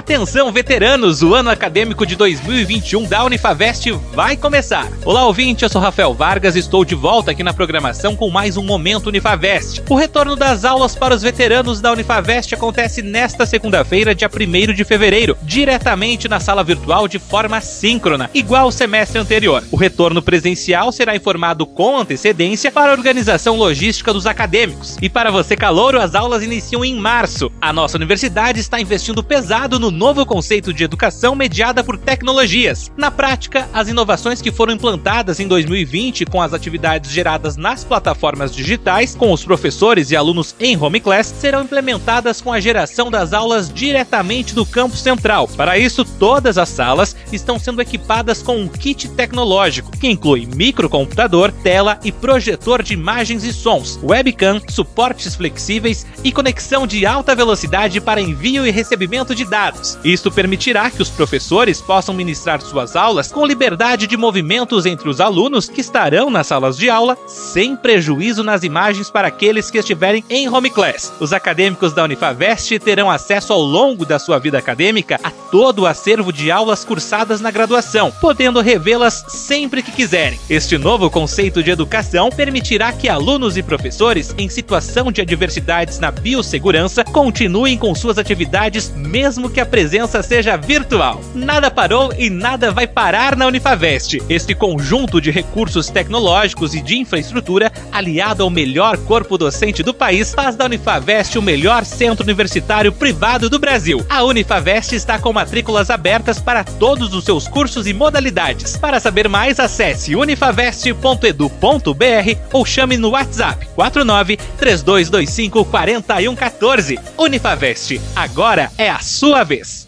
Atenção, veteranos! O ano acadêmico de 2021 da Unifavest vai começar. Olá, ouvinte, eu sou Rafael Vargas e estou de volta aqui na programação com mais um Momento Unifavest. O retorno das aulas para os veteranos da Unifavest acontece nesta segunda-feira, dia 1 de fevereiro, diretamente na sala virtual de forma síncrona, igual ao semestre anterior. O retorno presencial será informado com antecedência para a organização logística dos acadêmicos. E para você calouro, as aulas iniciam em março. A nossa universidade está investindo pesado no novo conceito de educação mediada por tecnologias. Na prática, as inovações que foram implantadas em 2020 com as atividades geradas nas plataformas digitais, com os professores e alunos em home class, serão implementadas com a geração das aulas diretamente do campus central. Para isso, todas as salas estão sendo equipadas com um kit tecnológico, que inclui microcomputador, tela e projetor de imagens e sons, webcam, suportes flexíveis e conexão de alta velocidade para envio e recebimento de dados dados. Isto permitirá que os professores possam ministrar suas aulas com liberdade de movimentos entre os alunos que estarão nas salas de aula, sem prejuízo nas imagens para aqueles que estiverem em home class. Os acadêmicos da Unifavest terão acesso ao longo da sua vida acadêmica a todo o acervo de aulas cursadas na graduação, podendo revê-las sempre que quiserem. Este novo conceito de educação permitirá que alunos e professores em situação de adversidades na biossegurança continuem com suas atividades mesmo que que a presença seja virtual. Nada parou e nada vai parar na Unifavest. Este conjunto de recursos tecnológicos e de infraestrutura, aliado ao melhor corpo docente do país, faz da Unifavest o melhor centro universitário privado do Brasil. A Unifavest está com matrículas abertas para todos os seus cursos e modalidades. Para saber mais, acesse unifavest.edu.br ou chame no WhatsApp 49 3225 4114. Unifavest, agora é a sua vez.